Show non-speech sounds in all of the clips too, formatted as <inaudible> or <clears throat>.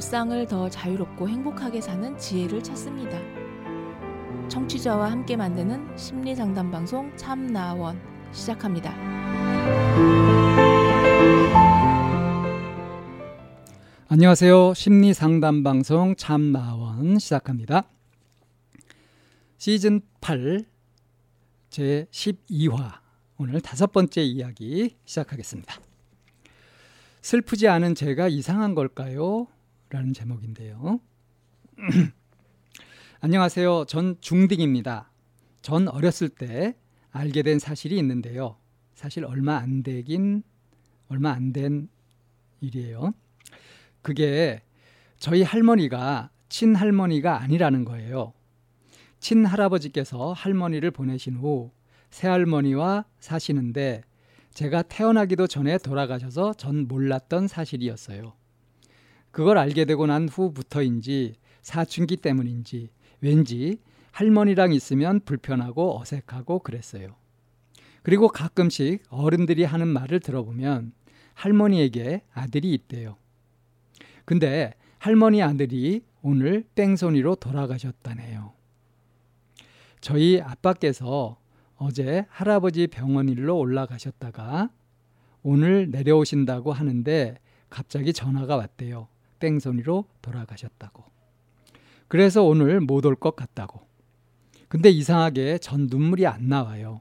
일상을 더 자유롭고 행복하게 사는 지혜를 찾습니다. 청취자와 함께 만드는 심리 상담 방송 참나원 시작합니다. 안녕하세요. 심리 상담 방송 참나원 시작합니다. 시즌 8 제 12화 오늘 다섯 번째 이야기 시작하겠습니다. 슬프지 않은 제가 이상한 걸까요? 라는 제목인데요. <clears throat> 안녕하세요. 전 중딩입니다. 전 어렸을 때 알게 된 사실이 있는데요. 사실 얼마 안 되긴 얼마 안 된 일이에요. 그게 저희 할머니가 친할머니가 아니라는 거예요. 친할아버지께서 할머니를 보내신 후 새할머니와 사시는데 제가 태어나기도 전에 돌아가셔서 전 몰랐던 사실이었어요. 그걸 알게 되고 난 후부터인지 사춘기 때문인지 왠지 할머니랑 있으면 불편하고 어색하고 그랬어요. 그리고 가끔씩 어른들이 하는 말을 들어보면 할머니에게 아들이 있대요. 근데 할머니 아들이 오늘 뺑소니로 돌아가셨다네요. 저희 아빠께서 어제 할아버지 병원 일로 올라가셨다가 오늘 내려오신다고 하는데 갑자기 전화가 왔대요. 뺑소니로 돌아가셨다고. 그래서 오늘 못 올 것 같다고. 근데 이상하게 전 눈물이 안 나와요.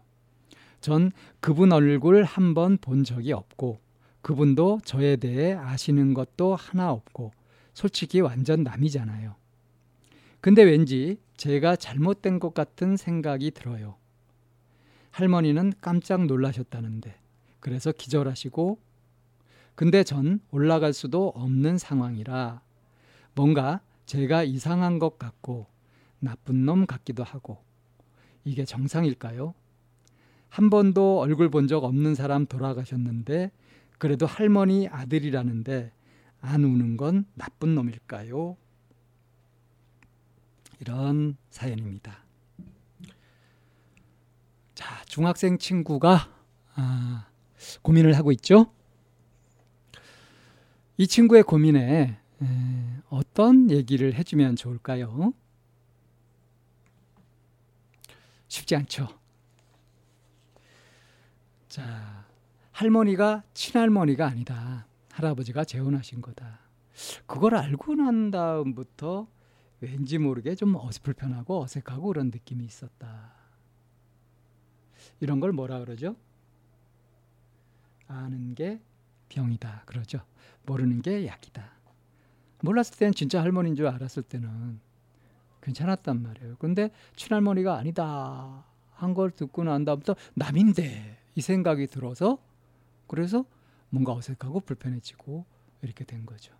전 그분 얼굴 한 번 본 적이 없고 그분도 저에 대해 아시는 것도 하나 없고 솔직히 완전 남이잖아요. 근데 왠지 제가 잘못된 것 같은 생각이 들어요. 할머니는 깜짝 놀라셨다는데 그래서 기절하시고 근데 전 올라갈 수도 없는 상황이라 뭔가 제가 이상한 것 같고 나쁜 놈 같기도 하고 이게 정상일까요? 한 번도 얼굴 본 적 없는 사람 돌아가셨는데 그래도 할머니 아들이라는데 안 우는 건 나쁜 놈일까요? 이런 사연입니다. 자, 중학생 친구가 아, 고민을 하고 있죠. 이 친구의 고민에 에, 어떤 얘기를 해주면 좋을까요? 쉽지 않죠. 자, 할머니가 친할머니가 아니다. 할아버지가 재혼하신 거다. 그걸 알고 난 다음부터 왠지 모르게 좀 어설불편하고 어색하고 그런 느낌이 있었다. 이런 걸 뭐라 그러죠? 아는 게 병이다. 그러죠. 모르는 게 약이다. 몰랐을 때는 진짜 할머니인 줄 알았을 때는 괜찮았단 말이에요. 근데 친할머니가 아니다. 한 걸 듣고 난 다음부터 남인데 이 생각이 들어서 그래서 뭔가 어색하고 불편해지고 이렇게 된 거죠.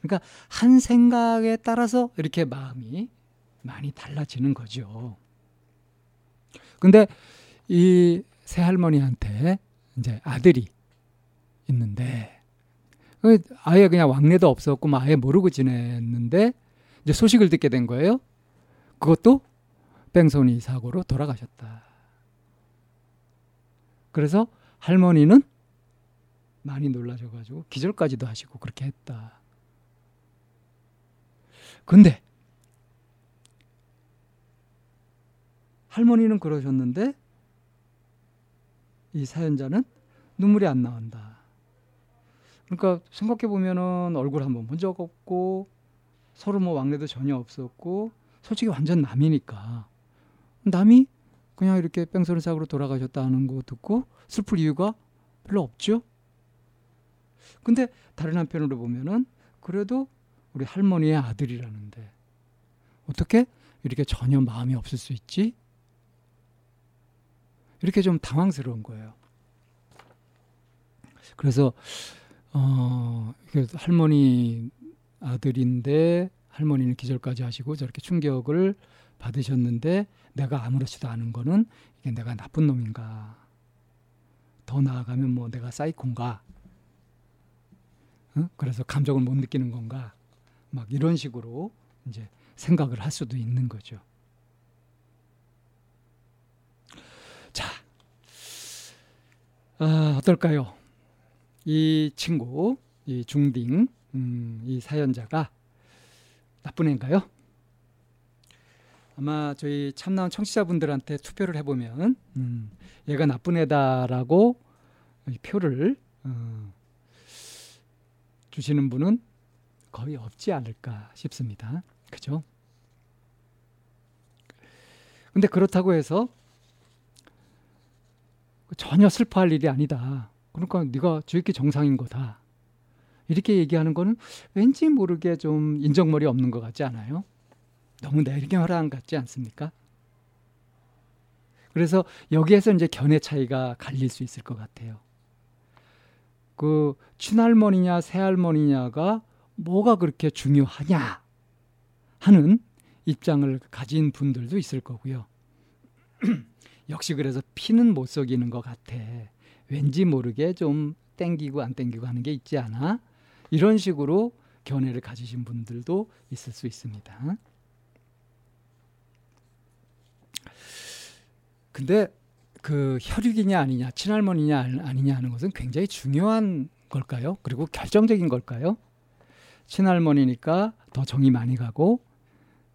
그러니까 한 생각에 따라서 이렇게 마음이 많이 달라지는 거죠. 근데 이 새할머니한테 이제 아들이 있는데 그 아예 그냥 왕래도 없었고 뭐 아예 모르고 지냈는데 이제 소식을 듣게 된 거예요. 그것도 뺑소니 사고로 돌아가셨다. 그래서 할머니는 많이 놀라셔가지고 기절까지도 하시고 그렇게 했다. 근데 할머니는 그러셨는데 이 사연자는 눈물이 안 나온다. 그러니까 생각해 보면은 얼굴 한번 본 적 없고 서로 뭐 왕래도 전혀 없었고 솔직히 완전 남이니까 남이 그냥 이렇게 뺑소니 사고로 돌아가셨다는 거 듣고 슬플 이유가 별로 없죠. 근데 다른 한편으로 보면은 그래도 우리 할머니의 아들이라는데 어떻게 이렇게 전혀 마음이 없을 수 있지? 이렇게 좀 당황스러운 거예요. 그래서 어 할머니 아들인데 할머니는 기절까지 하시고 저렇게 충격을 받으셨는데 내가 아무렇지도 않은 거는 이게 내가 나쁜 놈인가 더 나아가면 뭐 내가 사이콘가 응? 그래서 감정을 못 느끼는 건가 막 이런 식으로 이제 생각을 할 수도 있는 거죠. 자, 아, 어떨까요? 이 친구, 이 중딩 음, 이 사연자가 나쁜 애인가요? 아마 저희 참나온 청취자분들한테 투표를 해보면 음, 얘가 나쁜 애다라고 표를 어, 주시는 분은 거의 없지 않을까 싶습니다. 그죠? 근데 그렇다고 해서 전혀 슬퍼할 일이 아니다. 그러니까 네가 저렇게 정상인 거다. 이렇게 얘기하는 거는 왠지 모르게 좀 인정머리 없는 것 같지 않아요? 너무 내리경한 같지 않습니까? 그래서 여기에서 이제 견해 차이가 갈릴 수 있을 것 같아요. 그 친할머니냐 새할머니냐가 뭐가 그렇게 중요하냐 하는 입장을 가진 분들도 있을 거고요. <clears throat> 역시 그래서 피는 못 속이는 것 같아. 왠지 모르게 좀 땡기고 안 땡기고 하는 게 있지 않아? 이런 식으로 견해를 가지신 분들도 있을 수 있습니다. 근데 그 혈육이냐 아니냐, 친할머니냐 아니냐 하는 것은 굉장히 중요한 걸까요? 그리고 결정적인 걸까요? 친할머니니까 더 정이 많이 가고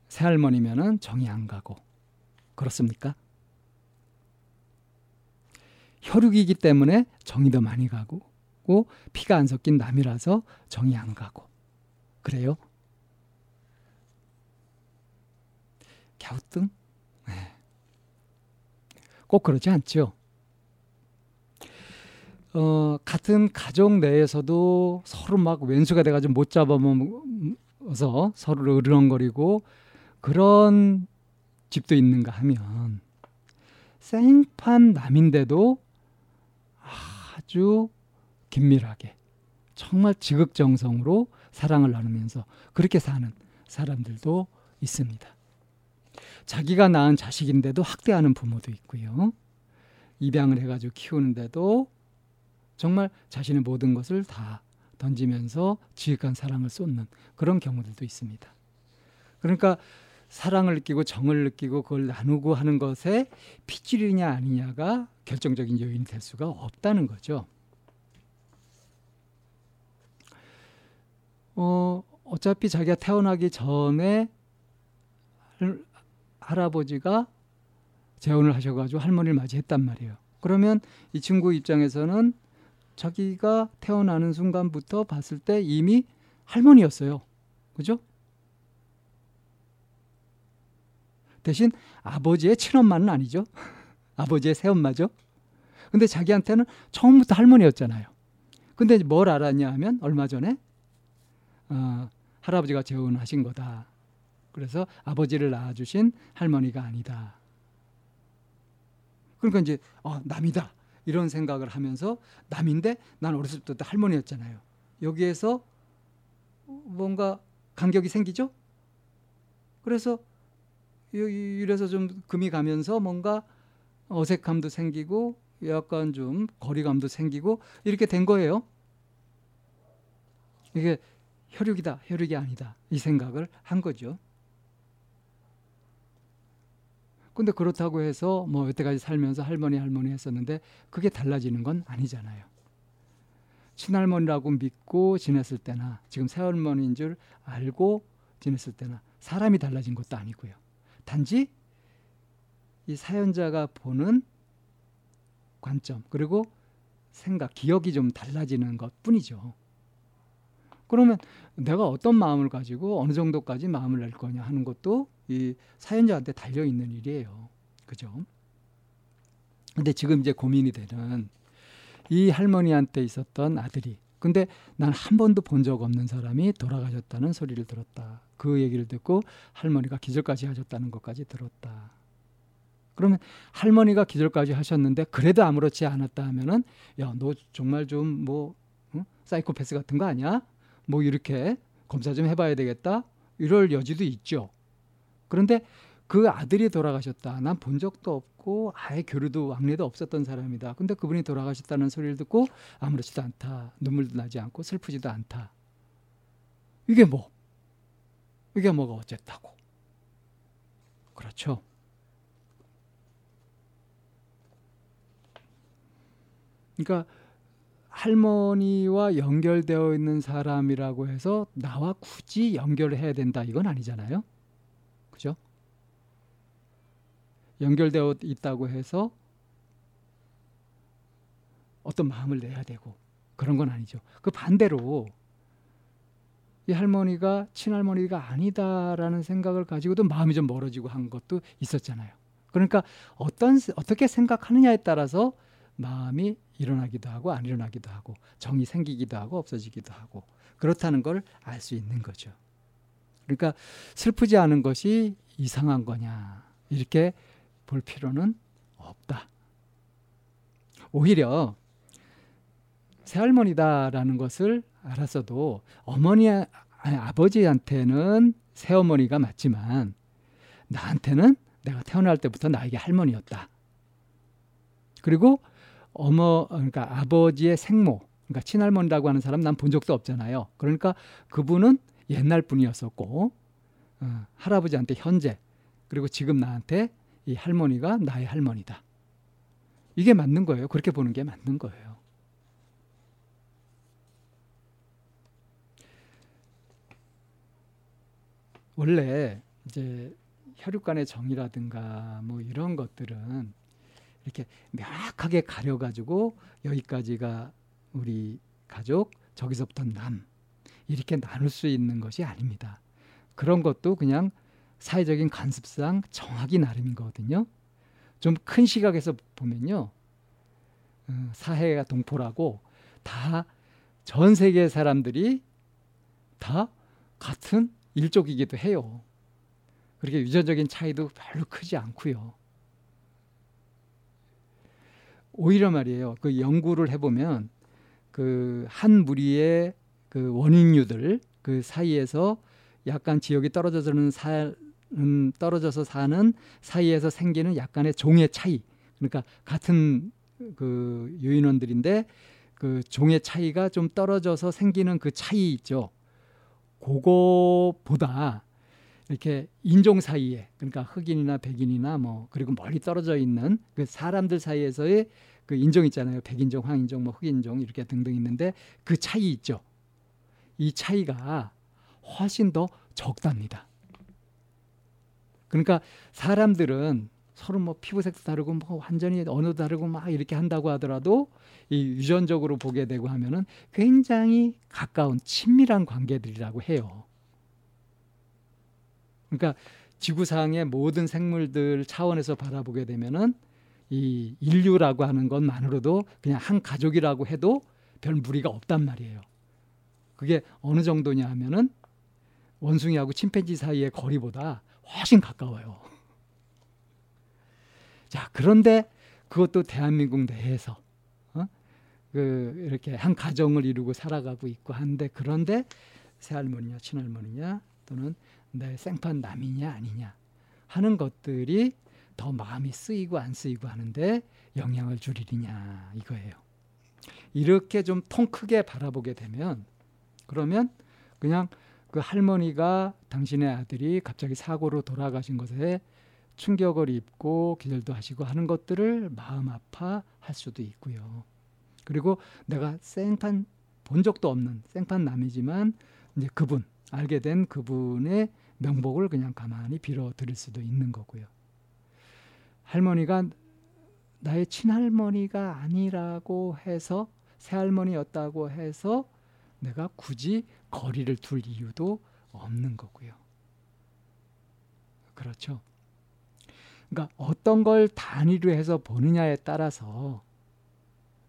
새할머니면은 정이 안 가고 그렇습니까? 혈육이기 때문에 정이 더 많이 가고 피가 안 섞인 남이라서 정이 안 가고 그래요? 갸우뚱? 네. 꼭 그러지 않죠. 어, 같은 가족 내에서도 서로 막 왼수가 돼가지고 못 잡아먹어서 서로 으르렁거리고 그런 집도 있는가 하면 생판 남인데도 아주 긴밀하게 정말 지극정성으로 사랑을 나누면서 그렇게 사는 사람들도 있습니다. 자기가 낳은 자식인데도 학대하는 부모도 있고요. 입양을 해가지고 키우는데도 정말 자신의 모든 것을 다 던지면서 지극한 사랑을 쏟는 그런 경우들도 있습니다. 그러니까 사랑을 느끼고 정을 느끼고 그걸 나누고 하는 것에 핏줄이냐 아니냐가 결정적인 요인이 될 수가 없다는 거죠. 어, 어차피 자기가 태어나기 전에 할아버지가 재혼을 하셔가지고 할머니를 맞이했단 말이에요. 그러면 이 친구 입장에서는 자기가 태어나는 순간부터 봤을 때 이미 할머니였어요. 그죠? 대신 아버지의 친엄마는 아니죠. 아버지의 새엄마죠. 근데 자기한테는 처음부터 할머니였잖아요. 근데 뭘 알았냐 하면 얼마 전에 어, 할아버지가 재혼하신 거다. 그래서 아버지를 낳아주신 할머니가 아니다. 그러니까 이제 어, 남이다 이런 생각을 하면서 남인데 난 어렸을 때부터 할머니였잖아요. 여기에서 뭔가 간격이 생기죠. 그래서 이래서 좀 금이 가면서 뭔가 어색함도 생기고 약간 좀 거리감도 생기고 이렇게 된 거예요. 이게 혈육이다, 혈육이 아니다. 이 생각을 한 거죠. 근데 그렇다고 해서 뭐 여태까지 살면서 할머니 할머니 했었는데 그게 달라지는 건 아니잖아요. 친할머니라고 믿고 지냈을 때나 지금 새할머니인 줄 알고 지냈을 때나 사람이 달라진 것도 아니고요. 단지 이 사연자가 보는 관점 그리고 생각, 기억이 좀 달라지는 것 뿐이죠. 그러면 내가 어떤 마음을 가지고 어느 정도까지 마음을 낼 거냐 하는 것도 이 사연자한테 달려 있는 일이에요. 그죠? 근데 지금 이제 고민이 되는 이 할머니한테 있었던 아들이 근데 난 한 번도 본 적 없는 사람이 돌아가셨다는 소리를 들었다. 그 얘기를 듣고 할머니가 기절까지 하셨다는 것까지 들었다. 그러면 할머니가 기절까지 하셨는데 그래도 아무렇지 않았다 하면은 야 너 정말 좀뭐 응? 사이코패스 같은 거 아니야? 뭐 이렇게 검사 좀 해봐야 되겠다 이럴 여지도 있죠. 그런데 그 아들이 돌아가셨다. 난 본 적도 없고 아예 교류도 왕래도 없었던 사람이다. 근데 그분이 돌아가셨다는 소리를 듣고 아무렇지도 않다. 눈물도 나지 않고 슬프지도 않다. 이게 뭐? 이게 뭐가 어쨌다고? 그렇죠. 그러니까 할머니와 연결되어 있는 사람이라고 해서 나와 굳이 연결을 해야 된다 이건 아니잖아요. 그죠? 연결되어 있다고 해서 어떤 마음을 내야 되고 그런 건 아니죠. 그 반대로 이 할머니가 친할머니가 아니다라는 생각을 가지고도 마음이 좀 멀어지고 한 것도 있었잖아요. 그러니까 어떤 어떻게 생각하느냐에 따라서 마음이 일어나기도 하고 안 일어나기도 하고 정이 생기기도 하고 없어지기도 하고 그렇다는 걸 알 수 있는 거죠. 그러니까 슬프지 않은 것이 이상한 거냐 이렇게 볼 필요는 없다. 오히려 새할머니다라는 것을 알았어도 어머니 아니, 아버지한테는 새어머니가 맞지만 나한테는 내가 태어날 때부터 나에게 할머니였다. 그리고 어머 그러니까 아버지의 생모 그러니까 친할머니라고 하는 사람 난 본 적도 없잖아요. 그러니까 그분은 옛날 분이었었고 어, 할아버지한테 현재 그리고 지금 나한테 이 할머니가 나의 할머니다. 이게 맞는 거예요. 그렇게 보는 게 맞는 거예요. 원래 이제 혈육 간의 정이라든가 뭐 이런 것들은 이렇게 명확하게 가려가지고 여기까지가 우리 가족, 저기서부터 남 이렇게 나눌 수 있는 것이 아닙니다. 그런 것도 그냥 사회적인 관습상 정하기 나름인 거거든요. 좀 큰 시각에서 보면요. 어, 사회가 동포라고 다 전 세계 사람들이 다 같은 일족이기도 해요. 그렇게 유전적인 차이도 별로 크지 않고요. 오히려 말이에요. 그 연구를 해보면 그 한 무리의 그 원인류들 그 사이에서 약간 지역이 떨어져서는 사, 음, 떨어져서 사는 사이에서 생기는 약간의 종의 차이. 그러니까 같은 그 유인원들인데 그 종의 차이가 좀 떨어져서 생기는 그 차이 있죠. 그거보다 이렇게 인종 사이에 그러니까 흑인이나 백인이나 뭐 그리고 멀리 떨어져 있는 그 사람들 사이에서의 그 인종 있잖아요. 백인종, 황인종, 뭐 흑인종 이렇게 등등 있는데 그 차이 있죠. 이 차이가 훨씬 더 적답니다. 그러니까 사람들은 서로 뭐 피부색도 다르고 뭐 완전히 언어도 다르고 막 이렇게 한다고 하더라도 이 유전적으로 보게 되고 하면은 굉장히 가까운 친밀한 관계들이라고 해요. 그러니까 지구상의 모든 생물들 차원에서 바라보게 되면은 이 인류라고 하는 것만으로도 그냥 한 가족이라고 해도 별 무리가 없단 말이에요. 그게 어느 정도냐 하면은 원숭이하고 침팬지 사이의 거리보다 훨씬 가까워요. 자, 그런데 그것도 대한민국 내에서 어? 그 이렇게 한 가정을 이루고 살아가고 있고 한데 그런데 새할머니냐 친할머니냐 또는 내 생판 남이냐 아니냐 하는 것들이 더 마음이 쓰이고 안 쓰이고 하는데 영향을 줄이느냐 이거예요. 이렇게 좀 통 크게 바라보게 되면 그러면 그냥 그 할머니가 당신의 아들이 갑자기 사고로 돌아가신 것에 충격을 입고 기절도 하시고 하는 것들을 마음 아파할 수도 있고요. 그리고 내가 생판 본 적도 없는 생판 남이지만 이제 그분 알게 된 그분의 명복을 그냥 가만히 빌어 드릴 수도 있는 거고요. 할머니가 나의 친할머니가 아니라고 해서 새할머니였다고 해서 내가 굳이 거리를 둘 이유도 없는 거고요. 그렇죠. 그러니까 어떤 걸 단위로 해서 보느냐에 따라서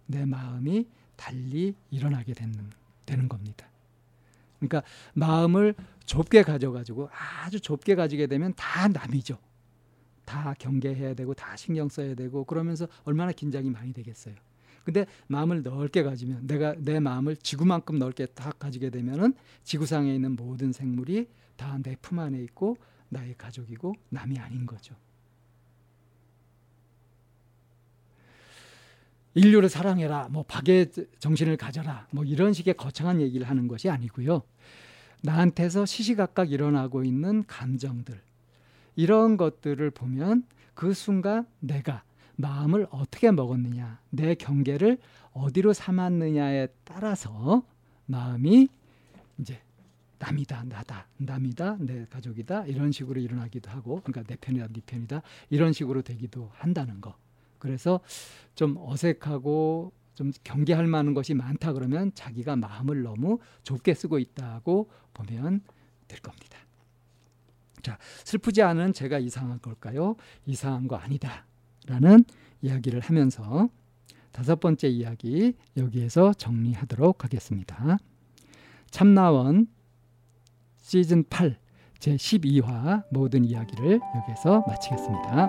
내 마음이 달리 일어나게 되는, 되는 겁니다. 그러니까 마음을 좁게 가져가지고 아주 좁게 가지게 되면 다 남이죠. 다 경계해야 되고 다 신경 써야 되고 그러면서 얼마나 긴장이 많이 되겠어요. 근데 마음을 넓게 가지면 내가 내 마음을 지구만큼 넓게 딱 가지게 되면은 지구상에 있는 모든 생물이 다 내 품 안에 있고 나의 가족이고 남이 아닌 거죠. 인류를 사랑해라, 뭐 박의 정신을 가져라, 뭐 이런 식의 거창한 얘기를 하는 것이 아니고요. 나한테서 시시각각 일어나고 있는 감정들 이런 것들을 보면 그 순간 내가 마음을 어떻게 먹었느냐, 내 경계를 어디로 삼았느냐에 따라서 마음이 이제 남이다, 나다, 남이다, 내 가족이다 이런 식으로 일어나기도 하고, 그러니까 내 편이다, 네 편이다 이런 식으로 되기도 한다는 거. 그래서 좀 어색하고 좀 경계할 만한 것이 많다 그러면 자기가 마음을 너무 좁게 쓰고 있다고 보면 될 겁니다. 자, 슬프지 않은 제가 이상한 걸까요? 이상한 거 아니다. 라는 이야기를 하면서 다섯 번째 이야기 여기에서 정리하도록 하겠습니다. 참나원 시즌 8 제 12화 모든 이야기를 여기서 마치겠습니다.